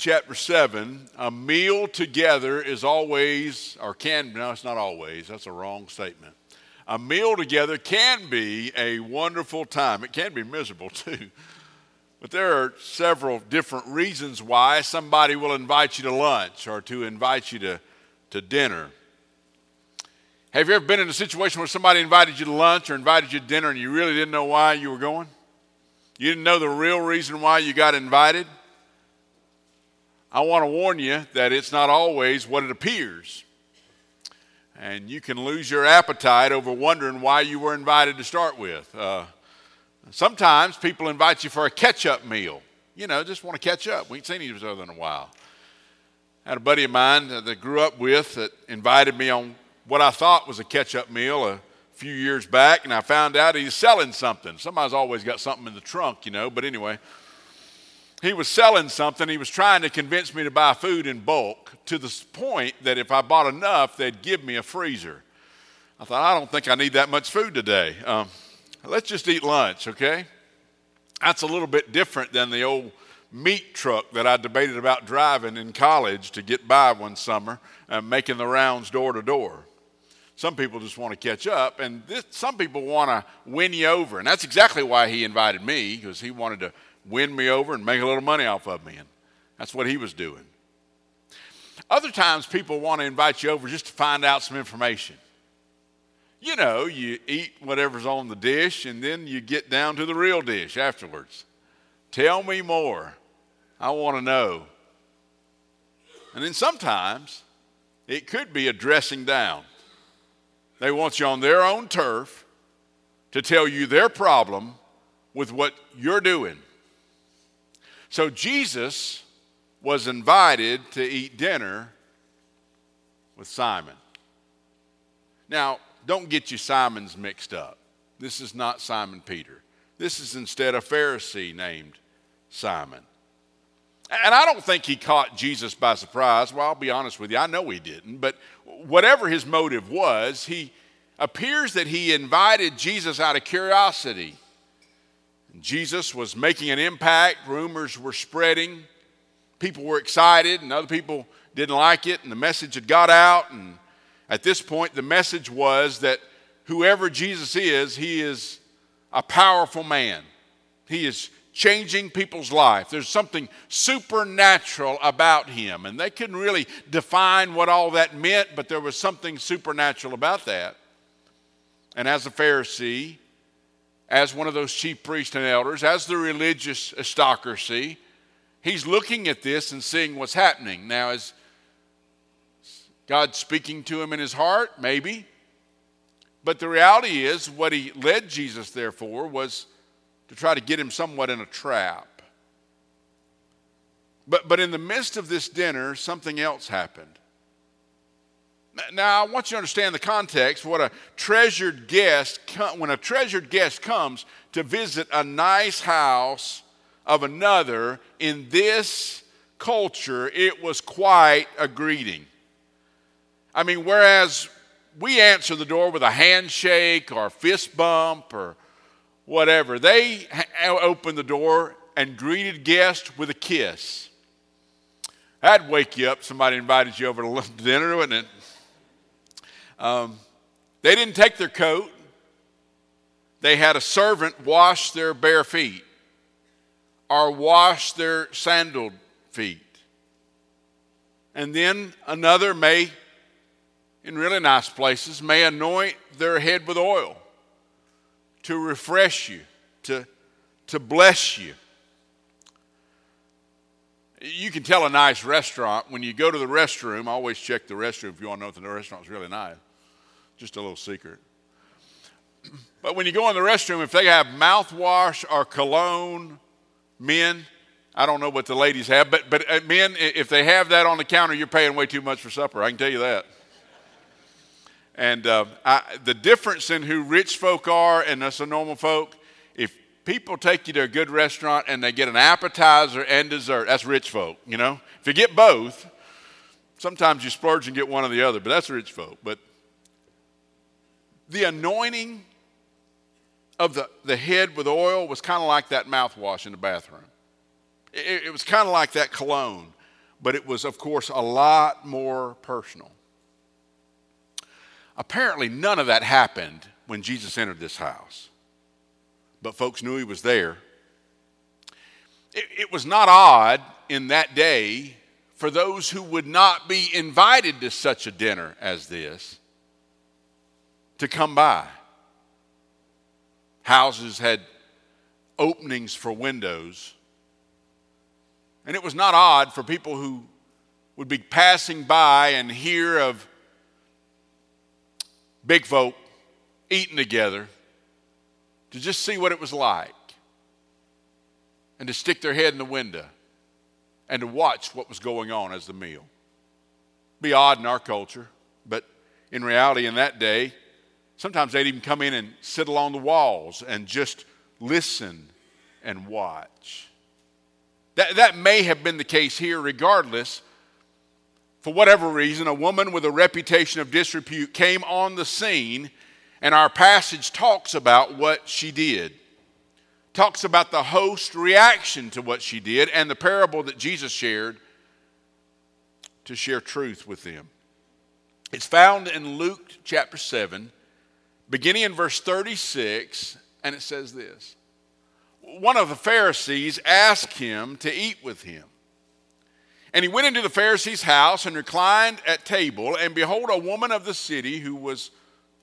chapter 7, a meal together is always, or can, no, it's not always, that's a wrong statement. A meal together can be a wonderful time. It can be miserable too. But there are several different reasons why somebody will invite you to lunch or to invite you to, to dinner. Have you ever been in a situation where somebody invited you to lunch or invited you to dinner and you really didn't know why you were going? You didn't know the real reason why you got invited? I want to warn you that it's not always what it appears. And you can lose your appetite over wondering why you were invited to start with. Uh, sometimes people invite you for a catch up meal. You know, just want to catch up. We ain't seen each other in a while. I had a buddy of mine that I grew up with that invited me on what I thought was a catch up meal a few years back, and I found out he's selling something. Somebody's always got something in the trunk, you know, but anyway, he was selling something. He was trying to convince me to buy food in bulk to the point that if I bought enough, they'd give me a freezer. I thought, I don't think I need that much food today. Um, let's just eat lunch, okay? That's a little bit different than the old meat truck that I debated about driving in college to get by one summer, uh, making the rounds door to door. Some people just want to catch up, and this, some people want to win you over. And that's exactly why he invited me, because he wanted to win me over and make a little money off of me. And that's what he was doing. Other times, people want to invite you over just to find out some information. You know, you eat whatever's on the dish, and then you get down to the real dish afterwards. Tell me more. I want to know. And then sometimes it could be a dressing down. They want you on their own turf to tell you their problem with what you're doing. So Jesus was invited to eat dinner with Simon. Now, don't get you Simons mixed up. This is not Simon Peter. This is instead a Pharisee named Simon. And I don't think he caught Jesus by surprise. Well, I'll be honest with you, I know he didn't. But whatever his motive was, he appears that he invited Jesus out of curiosity. Jesus was making an impact, rumors were spreading, people were excited, and other people didn't like it, and the message had got out. And at this point, the message was that whoever Jesus is, he is a powerful man. He is changing people's life. There's something supernatural about him. And they couldn't really define what all that meant, but there was something supernatural about that. And as a Pharisee, as one of those chief priests and elders, as the religious aristocracy, he's looking at this and seeing what's happening. Now, is God speaking to him in his heart? Maybe. But the reality is, what he led Jesus there for was to try to get him somewhat in a trap. But, but in the midst of this dinner, something else happened. Now, I want you to understand the context. What a treasured guest, when a treasured guest comes to visit a nice house of another, in this culture, it was quite a greeting. I mean, whereas we answer the door with a handshake or fist bump or whatever. They opened the door and greeted guests with a kiss. That'd wake you up. Somebody invited you over to dinner, wouldn't it? Um, they didn't take their coat. They had a servant wash their bare feet or wash their sandaled feet. And then another may, in really nice places, may anoint their head with oil to refresh you, to, to bless you. You can tell a nice restaurant when you go to the restroom. I always check the restroom if you want to know if the restaurant's really nice. Just a little secret. But when you go in the restroom, if they have mouthwash or cologne, men, I don't know what the ladies have, but, but uh, men, if they have that on the counter, you're paying way too much for supper. I can tell you that. And uh, I, the difference in who rich folk are and us normal folk, if people take you to a good restaurant and they get an appetizer and dessert, that's rich folk, you know? If you get both, sometimes you splurge and get one or the other, but that's rich folk. But the anointing of the, the head with oil was kind of like that mouthwash in the bathroom. It, it was kind of like that cologne. but it was, of course, a lot more personal. Apparently, none of that happened when Jesus entered this house, but folks knew he was there. It, it was not odd in that day for those who would not be invited to such a dinner as this to come by. Houses had openings for windows. And it was not odd for people who would be passing by and hear of big folk eating together to just see what it was like and to stick their head in the window and to watch what was going on as the meal. Be odd in our culture, but in reality, in that day, sometimes they'd even come in and sit along the walls and just listen and watch. That, that may have been the case here, regardless. For whatever reason, a woman with a reputation of disrepute came on the scene, and our passage talks about what she did. Talks about the host reaction to what she did and the parable that Jesus shared to share truth with them. It's found in Luke chapter 7, beginning in verse 36, and it says this one of the Pharisees asked him to eat with him. And he went into the Pharisee's house and reclined at table, and behold, a woman of the city who was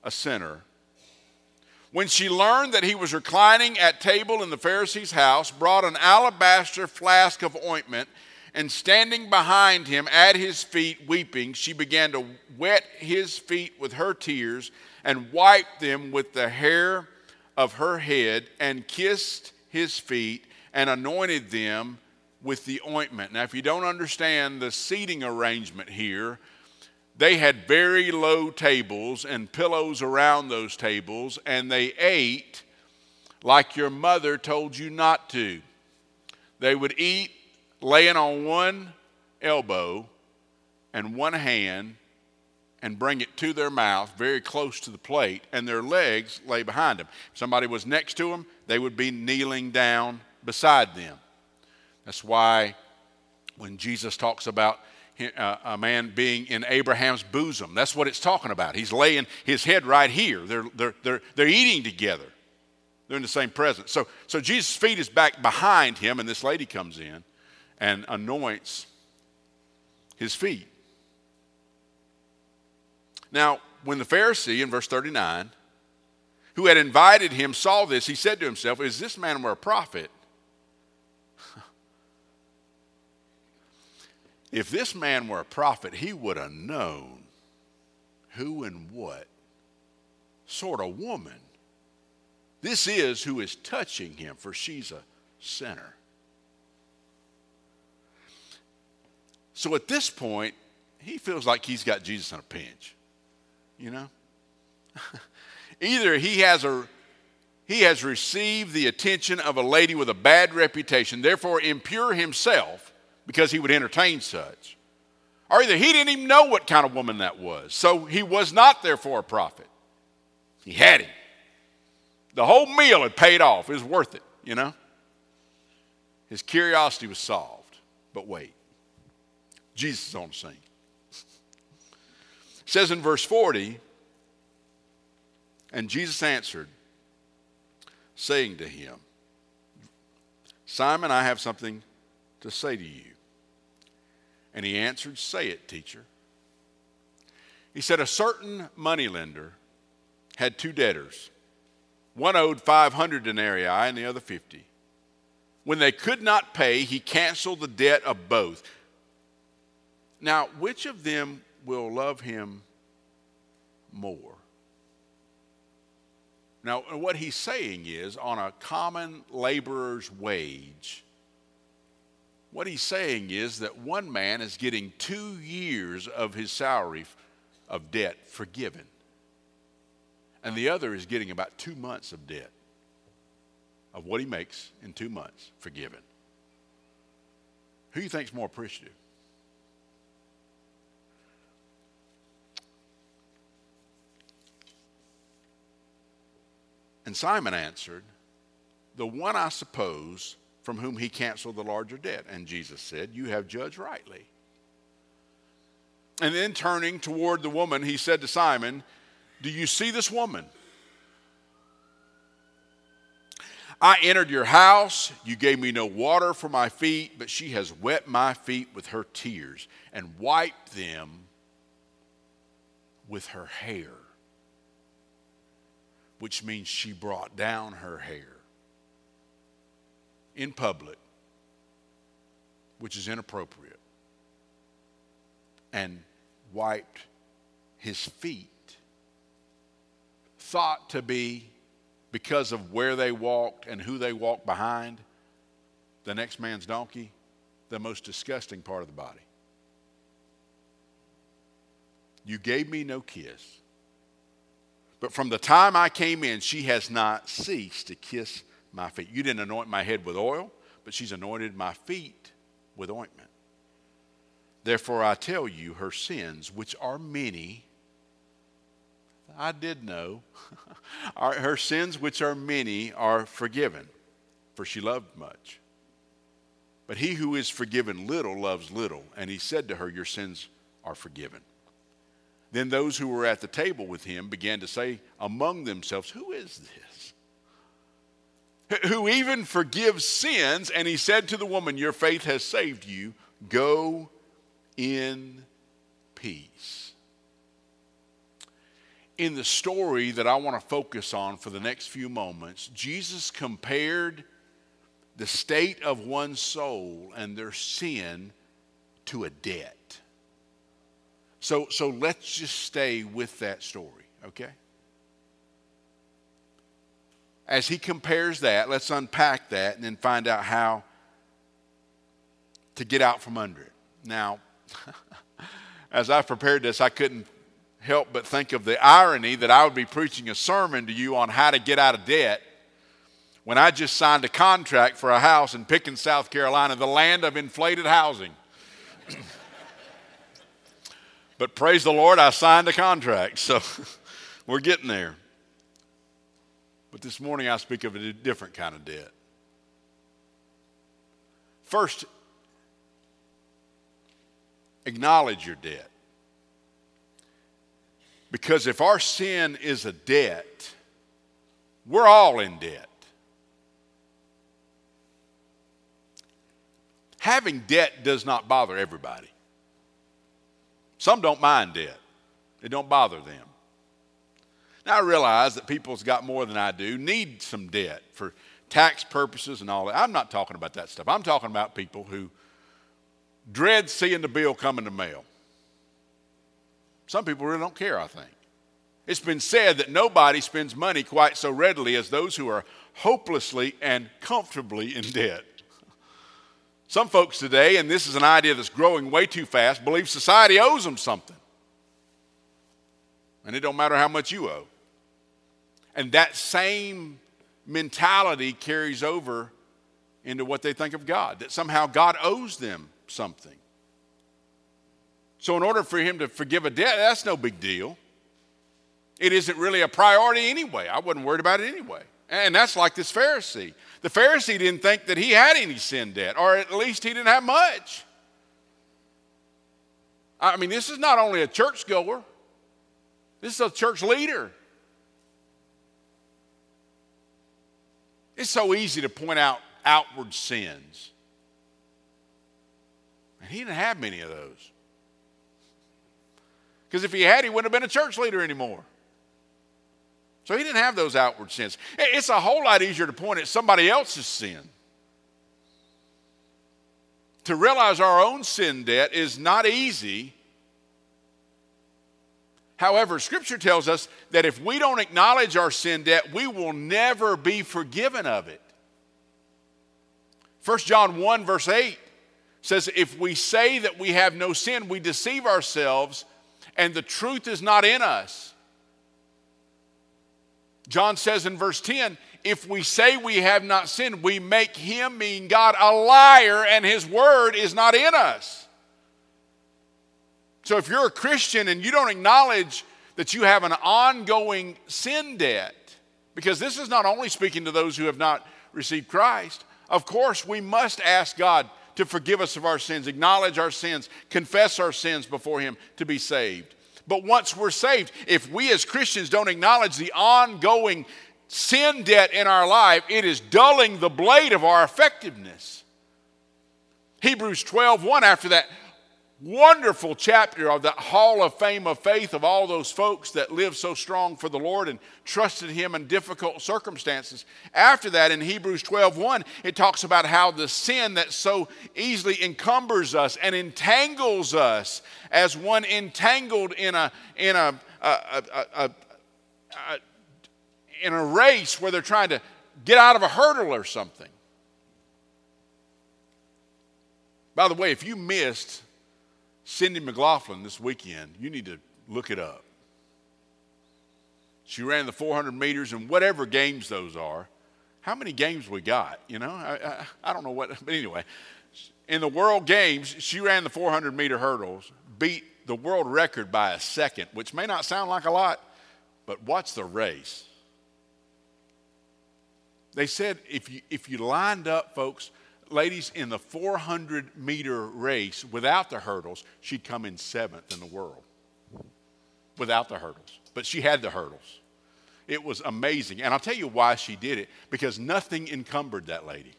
a sinner. When she learned that he was reclining at table in the Pharisee's house, brought an alabaster flask of ointment, and standing behind him at his feet, weeping, she began to wet his feet with her tears and wiped them with the hair of her head and kissed his feet and anointed them with the ointment. Now, if you don't understand the seating arrangement here, they had very low tables and pillows around those tables, and they ate like your mother told you not to. They would eat laying on one elbow and one hand and bring it to their mouth very close to the plate, and their legs lay behind them. If somebody was next to them, they would be kneeling down beside them. That's why when Jesus talks about uh, a man being in Abraham's bosom, that's what it's talking about. He's laying his head right here. They're, they're, they're, they're eating together. They're in the same presence. So, so Jesus' feet is back behind him, and this lady comes in and anoints his feet. Now, when the Pharisee in verse 39, who had invited him, saw this, he said to himself, Is this man were a prophet? if this man were a prophet, he would have known who and what sort of woman this is who is touching him, for she's a sinner. So at this point, he feels like he's got Jesus in a pinch you know? Either he has a he has received the attention of a lady with a bad reputation, therefore impure himself because he would entertain such. Or either he didn't even know what kind of woman that was, so he was not therefore a prophet. He had him. The whole meal had paid off. It was worth it, you know? His curiosity was solved. But wait, Jesus is on the scene says in verse 40, and Jesus answered, saying to him, Simon, I have something to say to you. And he answered, Say it, teacher. He said, A certain moneylender had two debtors. One owed 500 denarii and the other 50. When they could not pay, he canceled the debt of both. Now, which of them will love him more. Now, what he's saying is on a common laborer's wage, what he's saying is that one man is getting two years of his salary of debt forgiven, and the other is getting about two months of debt of what he makes in two months forgiven. Who do you think is more appreciative? And Simon answered, The one I suppose from whom he canceled the larger debt. And Jesus said, You have judged rightly. And then turning toward the woman, he said to Simon, Do you see this woman? I entered your house. You gave me no water for my feet, but she has wet my feet with her tears and wiped them with her hair, which means she brought down her hair in public, which is inappropriate, and wiped his feet. Thought to be because of where they walked and who they walked behind, the next man's donkey, the most disgusting part of the body. You gave me no kiss. But from the time I came in, she has not ceased to kiss my feet. You didn't anoint my head with oil, but she's anointed my feet with ointment. Therefore, I tell you, her sins, which are many, I did know. Her sins, which are many, are forgiven, for she loved much. But he who is forgiven little loves little. And he said to her, Your sins are forgiven. Then those who were at the table with him began to say among themselves, Who is this? Who even forgives sins. And he said to the woman, Your faith has saved you. Go in peace in the story that I want to focus on for the next few moments, Jesus compared the state of one's soul and their sin to a debt. So, so let's just stay with that story, okay? As he compares that, let's unpack that and then find out how to get out from under it. Now, as I prepared this, I couldn't help but think of the irony that I would be preaching a sermon to you on how to get out of debt when I just signed a contract for a house in Pickens, South Carolina, the land of inflated housing. but praise the Lord, I signed a contract, so we're getting there. But this morning I speak of a different kind of debt. First, acknowledge your debt. Because if our sin is a debt, we're all in debt. Having debt does not bother everybody. Some don't mind debt, it don't bother them. Now, I realize that people's got more than I do, need some debt for tax purposes and all that. I'm not talking about that stuff. I'm talking about people who dread seeing the bill come in the mail. Some people really don't care, I think. It's been said that nobody spends money quite so readily as those who are hopelessly and comfortably in debt. Some folks today, and this is an idea that's growing way too fast, believe society owes them something. And it don't matter how much you owe. And that same mentality carries over into what they think of God, that somehow God owes them something. So, in order for him to forgive a debt, that's no big deal. It isn't really a priority anyway. I wasn't worried about it anyway. And that's like this Pharisee. The Pharisee didn't think that he had any sin debt, or at least he didn't have much. I mean, this is not only a churchgoer, this is a church leader. It's so easy to point out outward sins. And he didn't have many of those. Because if he had, he wouldn't have been a church leader anymore. So he didn't have those outward sins. It's a whole lot easier to point at somebody else's sin. To realize our own sin debt is not easy. However, Scripture tells us that if we don't acknowledge our sin debt, we will never be forgiven of it. 1 John 1, verse 8 says, If we say that we have no sin, we deceive ourselves, and the truth is not in us. John says in verse 10 if we say we have not sinned, we make him, mean God, a liar, and his word is not in us. So if you're a Christian and you don't acknowledge that you have an ongoing sin debt, because this is not only speaking to those who have not received Christ, of course, we must ask God to forgive us of our sins, acknowledge our sins, confess our sins before Him to be saved. But once we're saved, if we as Christians don't acknowledge the ongoing sin debt in our life, it is dulling the blade of our effectiveness. Hebrews 12 1 after that wonderful chapter of that hall of fame of faith of all those folks that lived so strong for the Lord and trusted him in difficult circumstances. After that in Hebrews 12:1 it talks about how the sin that so easily encumbers us and entangles us as one entangled in a in a, a, a, a in a race where they're trying to get out of a hurdle or something. By the way, if you missed Sydney McLaughlin this weekend, you need to look it up. She ran the 400 meters and whatever games those are. How many games we got? You know, I, I, I don't know what, but anyway, in the world games, she ran the 400 meter hurdles, beat the world record by a second, which may not sound like a lot, but watch the race. They said if you, if you lined up, folks, ladies, in the 400 meter race without the hurdles, she'd come in seventh in the world without the hurdles. But she had the hurdles. It was amazing. And I'll tell you why she did it because nothing encumbered that lady.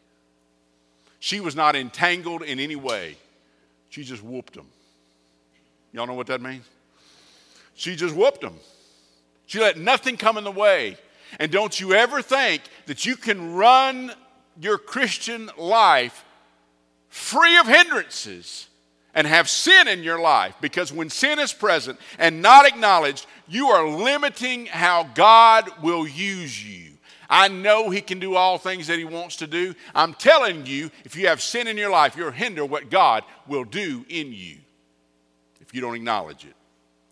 She was not entangled in any way. She just whooped them. Y'all know what that means? She just whooped them. She let nothing come in the way. And don't you ever think that you can run your Christian life free of hindrances and have sin in your life because when sin is present and not acknowledged, you are limiting how God will use you. I know He can do all things that He wants to do. I'm telling you, if you have sin in your life, you'll hinder what God will do in you if you don't acknowledge it.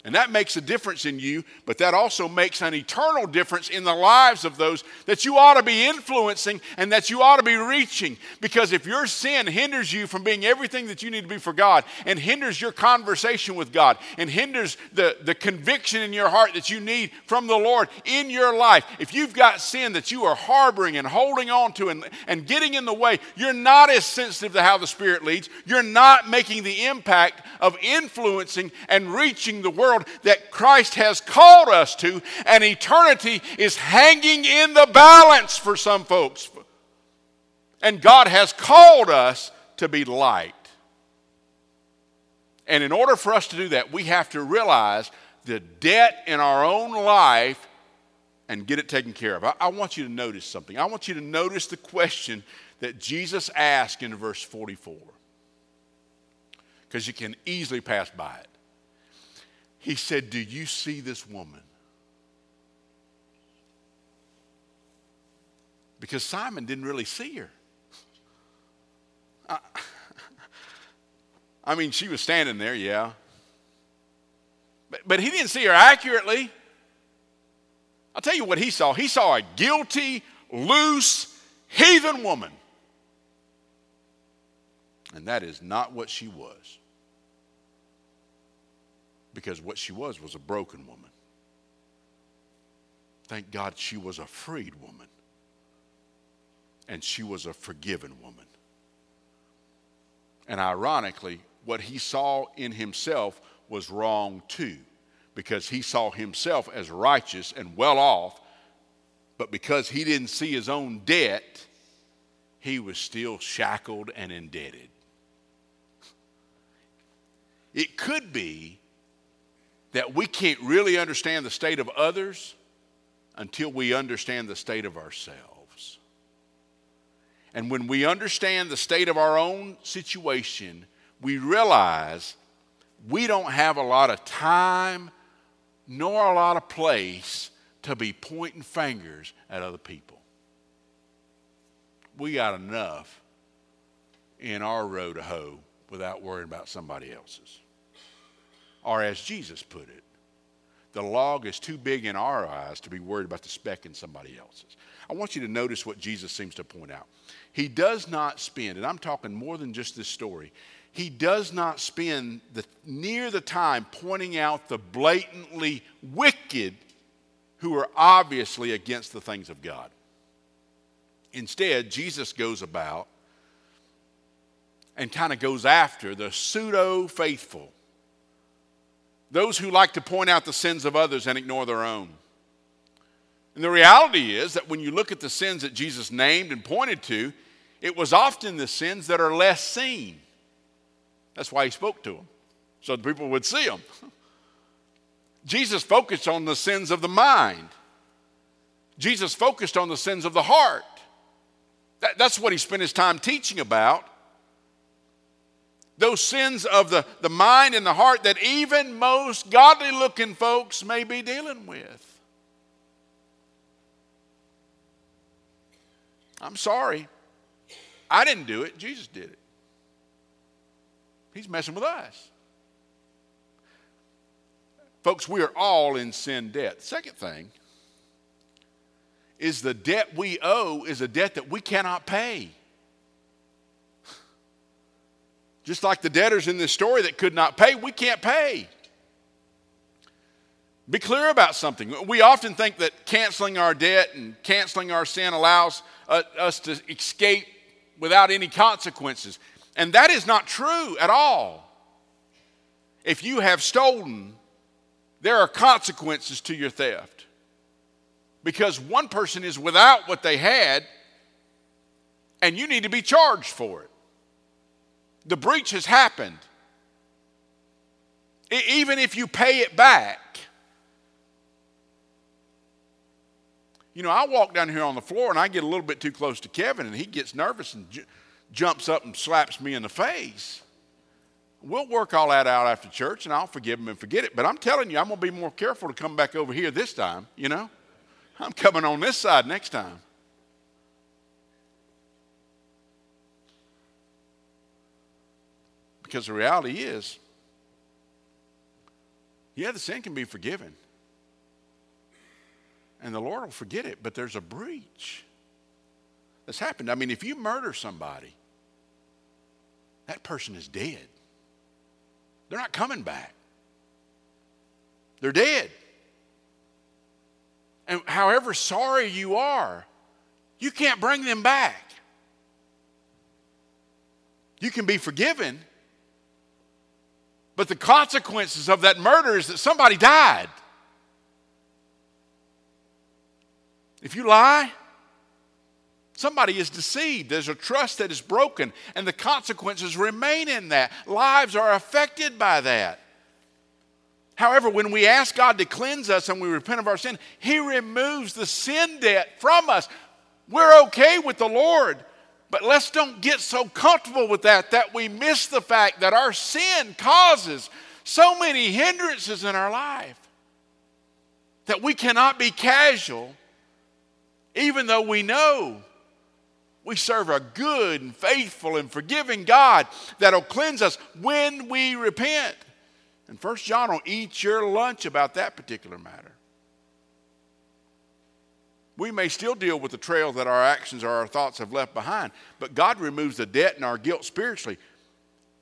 And that makes a difference in you, but that also makes an eternal difference in the lives of those that you ought to be influencing and that you ought to be reaching. Because if your sin hinders you from being everything that you need to be for God and hinders your conversation with God and hinders the, the conviction in your heart that you need from the Lord in your life, if you've got sin that you are harboring and holding on to and, and getting in the way, you're not as sensitive to how the Spirit leads. You're not making the impact of influencing and reaching the world world that Christ has called us to, and eternity is hanging in the balance for some folks. And God has called us to be light. And in order for us to do that, we have to realize the debt in our own life and get it taken care of. I, I, want you to notice something. I want you to notice the question that Jesus asked in verse 44 because you can easily pass by it. He said, Do you see this woman? Because Simon didn't really see her. I, I mean, she was standing there, yeah. But, but he didn't see her accurately. I'll tell you what he saw. He saw a guilty, loose, heathen woman. And that is not what she was because what she was was a broken woman. Thank God she was a freed woman. And she was a forgiven woman. And ironically, what he saw in himself was wrong too, because he saw himself as righteous and well off, but because he didn't see his own debt, he was still shackled and indebted. It could be that we can't really understand the state of others until we understand the state of ourselves. And when we understand the state of our own situation, we realize we don't have a lot of time nor a lot of place to be pointing fingers at other people. We got enough in our row to hoe without worrying about somebody else's. Or as Jesus put it, the log is too big in our eyes to be worried about the speck in somebody else's. I want you to notice what Jesus seems to point out. He does not spend, and I'm talking more than just this story, he does not spend the, near the time pointing out the blatantly wicked who are obviously against the things of God. Instead, Jesus goes about and kind of goes after the pseudo faithful, those who like to point out the sins of others and ignore their own. And the reality is that when you look at the sins that Jesus named and pointed to, it was often the sins that are less seen. That's why he spoke to them, so the people would see them. Jesus focused on the sins of the mind. Jesus focused on the sins of the heart. That, that's what he spent his time teaching about. Those sins of the, the mind and the heart that even most godly looking folks may be dealing with. I'm sorry. I didn't do it, Jesus did it. He's messing with us. Folks, we are all in sin debt. Second thing is the debt we owe is a debt that we cannot pay. Just like the debtors in this story that could not pay, we can't pay. Be clear about something. We often think that canceling our debt and canceling our sin allows uh, us to escape without any consequences. And that is not true at all. If you have stolen, there are consequences to your theft. Because one person is without what they had, and you need to be charged for it. The breach has happened. Even if you pay it back, You know, I walk down here on the floor and I get a little bit too close to Kevin and he gets nervous and j- jumps up and slaps me in the face. We'll work all that out after church and I'll forgive him and forget it. But I'm telling you, I'm going to be more careful to come back over here this time, you know? I'm coming on this side next time. Because the reality is, yeah, the sin can be forgiven and the Lord will forget it, but there's a breach that's happened. I mean, if you murder somebody, that person is dead. They're not coming back. They're dead. And however sorry you are, you can't bring them back. You can be forgiven, but the consequences of that murder is that somebody died. If you lie, somebody is deceived. There's a trust that is broken, and the consequences remain in that. Lives are affected by that. However, when we ask God to cleanse us and we repent of our sin, He removes the sin debt from us. We're okay with the Lord, but let's don't get so comfortable with that that we miss the fact that our sin causes so many hindrances in our life that we cannot be casual even though we know we serve a good and faithful and forgiving God that'll cleanse us when we repent. And First John will eat your lunch about that particular matter. We may still deal with the trail that our actions or our thoughts have left behind, but God removes the debt and our guilt spiritually.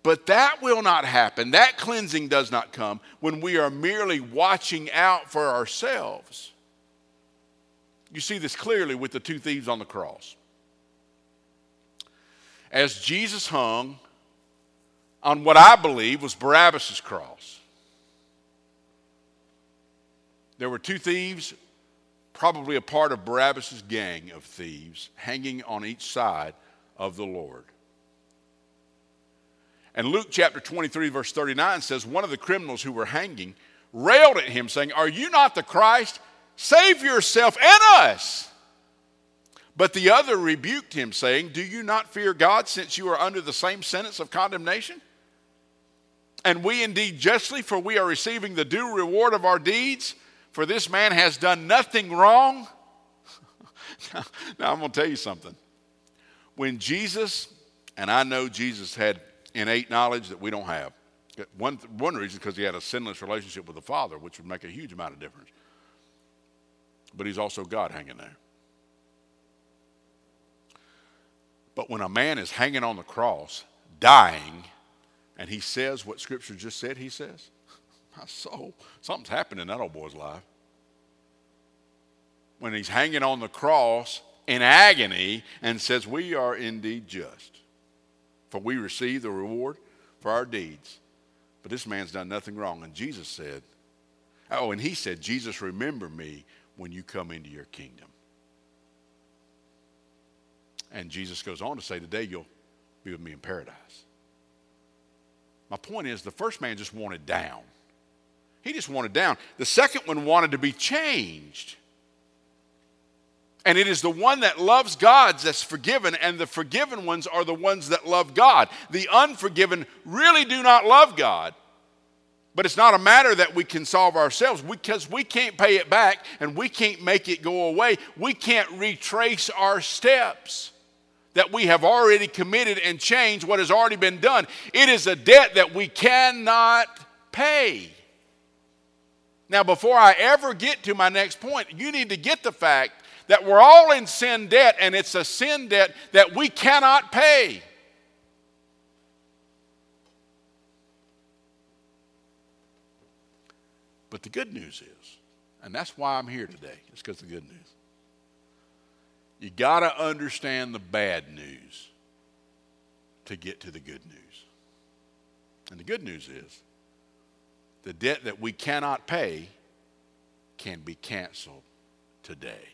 But that will not happen. That cleansing does not come when we are merely watching out for ourselves. You see this clearly with the two thieves on the cross. As Jesus hung on what I believe was Barabbas' cross, there were two thieves, probably a part of Barabbas' gang of thieves, hanging on each side of the Lord. And Luke chapter 23, verse 39 says, One of the criminals who were hanging railed at him, saying, Are you not the Christ? Save yourself and us. But the other rebuked him, saying, Do you not fear God, since you are under the same sentence of condemnation? And we indeed justly, for we are receiving the due reward of our deeds, for this man has done nothing wrong. now, now, I'm going to tell you something. When Jesus, and I know Jesus had innate knowledge that we don't have, one, one reason because he had a sinless relationship with the Father, which would make a huge amount of difference but he's also God hanging there. But when a man is hanging on the cross, dying, and he says what Scripture just said he says, my soul, something's happened in that old boy's life. When he's hanging on the cross in agony and says, We are indeed just. for we receive the reward for our deeds. But this man's done nothing wrong. And Jesus said, Oh, and he said, Jesus, remember me when you come into your kingdom. And Jesus goes on to say, Today you'll be with me in paradise. My point is, the first man just wanted down. He just wanted down. The second one wanted to be changed. And it is the one that loves God that's forgiven, and the forgiven ones are the ones that love God. The unforgiven really do not love God. But it's not a matter that we can solve ourselves because we can't pay it back and we can't make it go away. We can't retrace our steps that we have already committed and changed what has already been done. It is a debt that we cannot pay. Now, before I ever get to my next point, you need to get the fact that we're all in sin debt, and it's a sin debt that we cannot pay. But the good news is, and that's why I'm here today, it's because of the good news. You got to understand the bad news to get to the good news. And the good news is the debt that we cannot pay can be canceled today.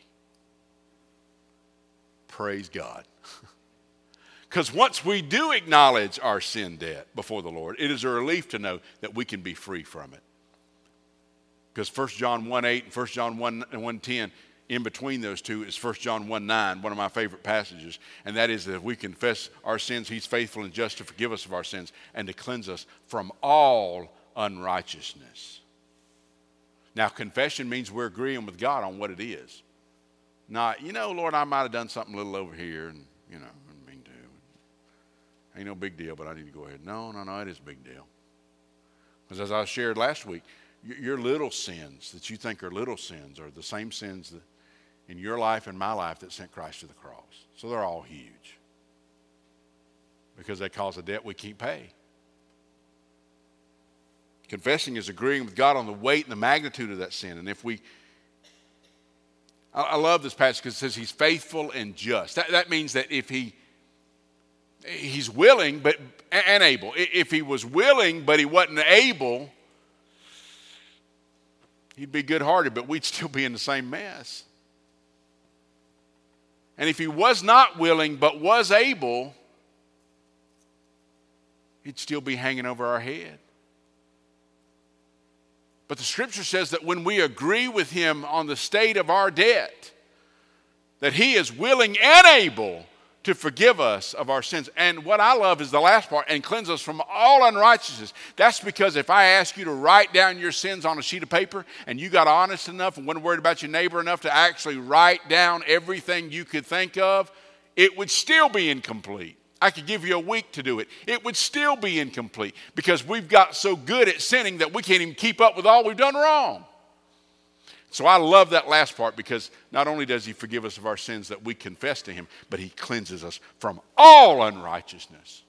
Praise God. Because once we do acknowledge our sin debt before the Lord, it is a relief to know that we can be free from it. Because 1 John 1 8 and 1 John 1, 1 10, in between those two is 1 John 1 9, one of my favorite passages. And that is that if we confess our sins, He's faithful and just to forgive us of our sins and to cleanse us from all unrighteousness. Now, confession means we're agreeing with God on what it is. Not, you know, Lord, I might have done something a little over here, and, you know, I didn't mean to. Ain't no big deal, but I need to go ahead. No, no, no, it is a big deal. Because as I shared last week, your little sins that you think are little sins are the same sins that in your life and my life that sent Christ to the cross. So they're all huge because they cause a debt we can't pay. Confessing is agreeing with God on the weight and the magnitude of that sin. And if we, I, love this passage because it says he's faithful and just. That, that means that if he, he's willing but and able. If he was willing but he wasn't able, he'd be good hearted, but we'd still be in the same mess. And if he was not willing but was able, he'd still be hanging over our head. But the scripture says that when we agree with him on the state of our debt, that he is willing and able to forgive us of our sins. And what I love is the last part and cleanse us from all unrighteousness. That's because if I ask you to write down your sins on a sheet of paper and you got honest enough and wasn't worried about your neighbor enough to actually write down everything you could think of, it would still be incomplete. I could give you a week to do it. It would still be incomplete because we've got so good at sinning that we can't even keep up with all we've done wrong. So I love that last part because not only does he forgive us of our sins that we confess to him, but he cleanses us from all unrighteousness.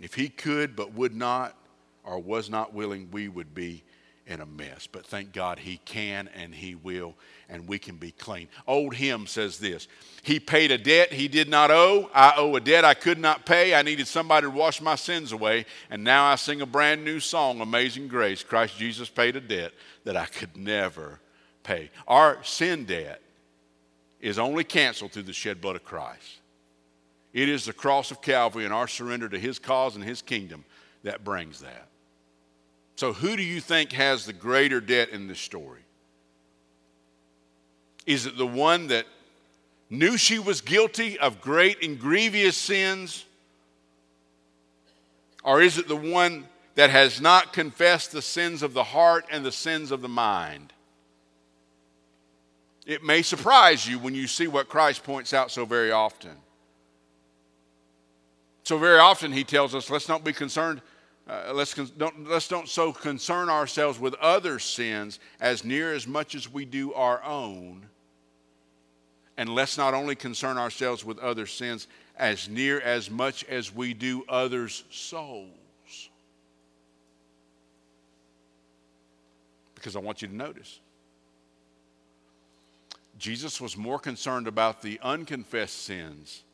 if he could but would not or was not willing, we would be in a mess. But thank God he can and he will, and we can be clean. Old hymn says this He paid a debt he did not owe. I owe a debt I could not pay. I needed somebody to wash my sins away. And now I sing a brand new song, Amazing Grace. Christ Jesus paid a debt that I could never pay. Our sin debt is only canceled through the shed blood of Christ. It is the cross of Calvary and our surrender to his cause and his kingdom that brings that. So, who do you think has the greater debt in this story? Is it the one that knew she was guilty of great and grievous sins? Or is it the one that has not confessed the sins of the heart and the sins of the mind? It may surprise you when you see what Christ points out so very often. So, very often, he tells us, let's not be concerned uh, let's, don't, let's don't so concern ourselves with other sins as near as much as we do our own. And let's not only concern ourselves with other sins as near as much as we do others' souls. Because I want you to notice Jesus was more concerned about the unconfessed sins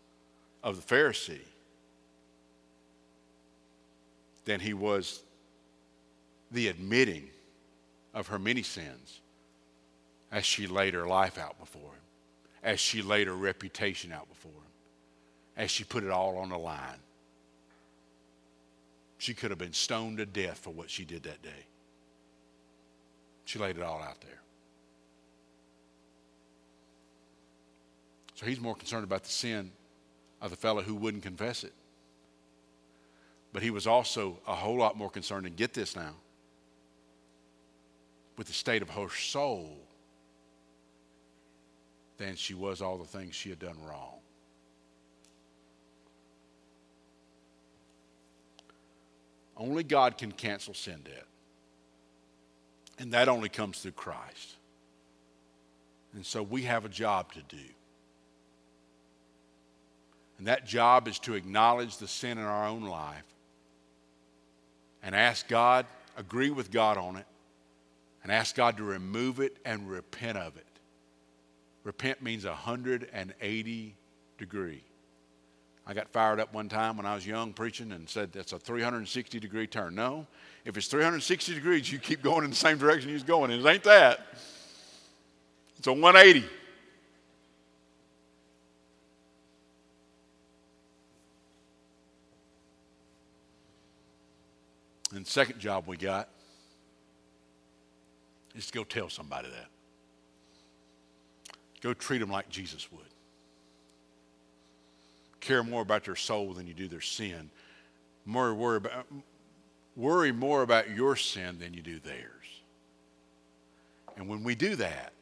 of the Pharisee than he was the admitting of her many sins as she laid her life out before him, as she laid her reputation out before him, as she put it all on the line. She could have been stoned to death for what she did that day. She laid it all out there. So he's more concerned about the sin of the fellow who wouldn't confess it. But he was also a whole lot more concerned, and get this now, with the state of her soul than she was all the things she had done wrong. Only God can cancel sin debt. And that only comes through Christ. And so we have a job to do. And that job is to acknowledge the sin in our own life and ask God, agree with God on it, and ask God to remove it and repent of it. Repent means 180 degree. I got fired up one time when I was young preaching and said that's a 360 degree turn. No, if it's 360 degrees, you keep going in the same direction you're going. And it ain't that. It's a 180. And the second job we got is to go tell somebody that. Go treat them like Jesus would. Care more about their soul than you do their sin. More worry about, worry more about your sin than you do theirs. And when we do that,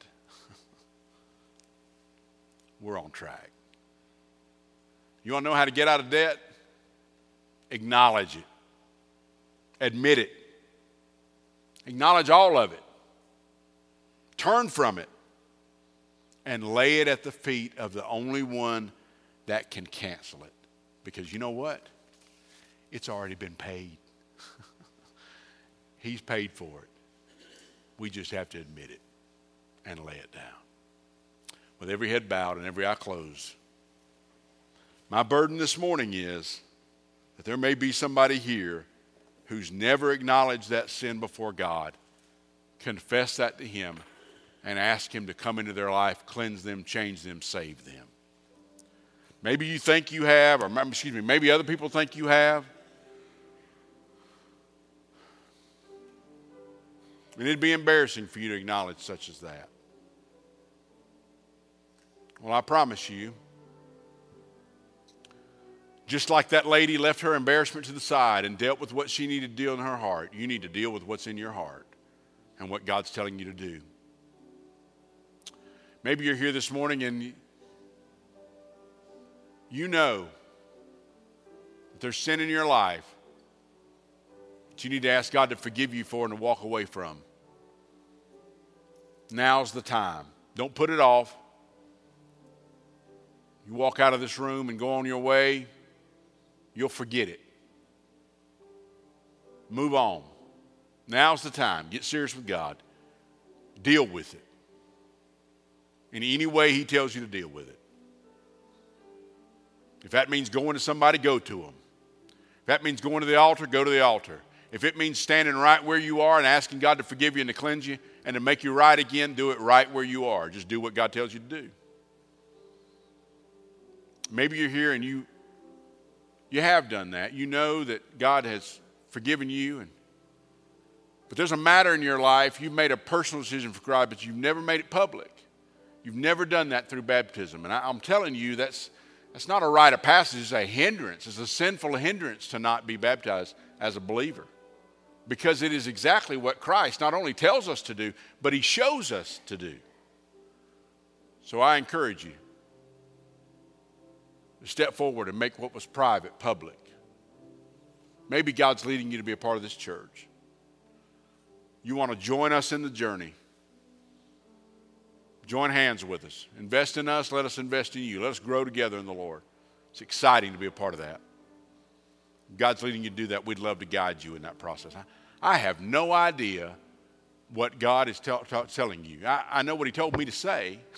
we're on track. You want to know how to get out of debt? Acknowledge it. Admit it. Acknowledge all of it. Turn from it and lay it at the feet of the only one that can cancel it. Because you know what? It's already been paid. He's paid for it. We just have to admit it and lay it down. With every head bowed and every eye closed, my burden this morning is that there may be somebody here who's never acknowledged that sin before God, confess that to Him, and ask Him to come into their life, cleanse them, change them, save them. Maybe you think you have, or excuse me, maybe other people think you have. And it'd be embarrassing for you to acknowledge such as that. Well, I promise you, just like that lady left her embarrassment to the side and dealt with what she needed to deal in her heart, you need to deal with what's in your heart and what God's telling you to do. Maybe you're here this morning and you know that there's sin in your life that you need to ask God to forgive you for and to walk away from. Now's the time. Don't put it off. You walk out of this room and go on your way you'll forget it. Move on. Now's the time. Get serious with God. Deal with it. In any way He tells you to deal with it. If that means going to somebody, go to them. If that means going to the altar, go to the altar. If it means standing right where you are and asking God to forgive you and to cleanse you and to make you right again, do it right where you are. Just do what God tells you to do. Maybe you're here and you you have done that. You know that God has forgiven you. And, but there's a matter in your life, you've made a personal decision for God, but you've never made it public. You've never done that through baptism. And I, I'm telling you, that's, that's not a rite of passage, it's a hindrance. It's a sinful hindrance to not be baptized as a believer. Because it is exactly what Christ not only tells us to do, but He shows us to do. So I encourage you step forward and make what was private public. Maybe God's leading you to be a part of this church. You want to join us in the journey. Join hands with us. Invest in us. Let us invest in you. Let us grow together in the Lord. It's exciting to be a part of that. God's leading you to do that. We'd love to guide you in that process. I, I have no idea what God is tell, tell, telling you. I, I know what He told me to say.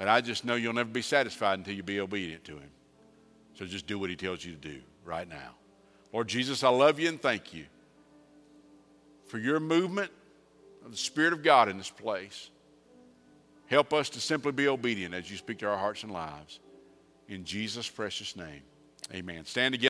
But I just know you'll never be satisfied until you be obedient to Him. So just do what He tells you to do right now. Lord Jesus, I love you and thank you for your movement of the Spirit of God in this place. Help us to simply be obedient as you speak to our hearts and lives. In Jesus' precious name, amen. Stand together.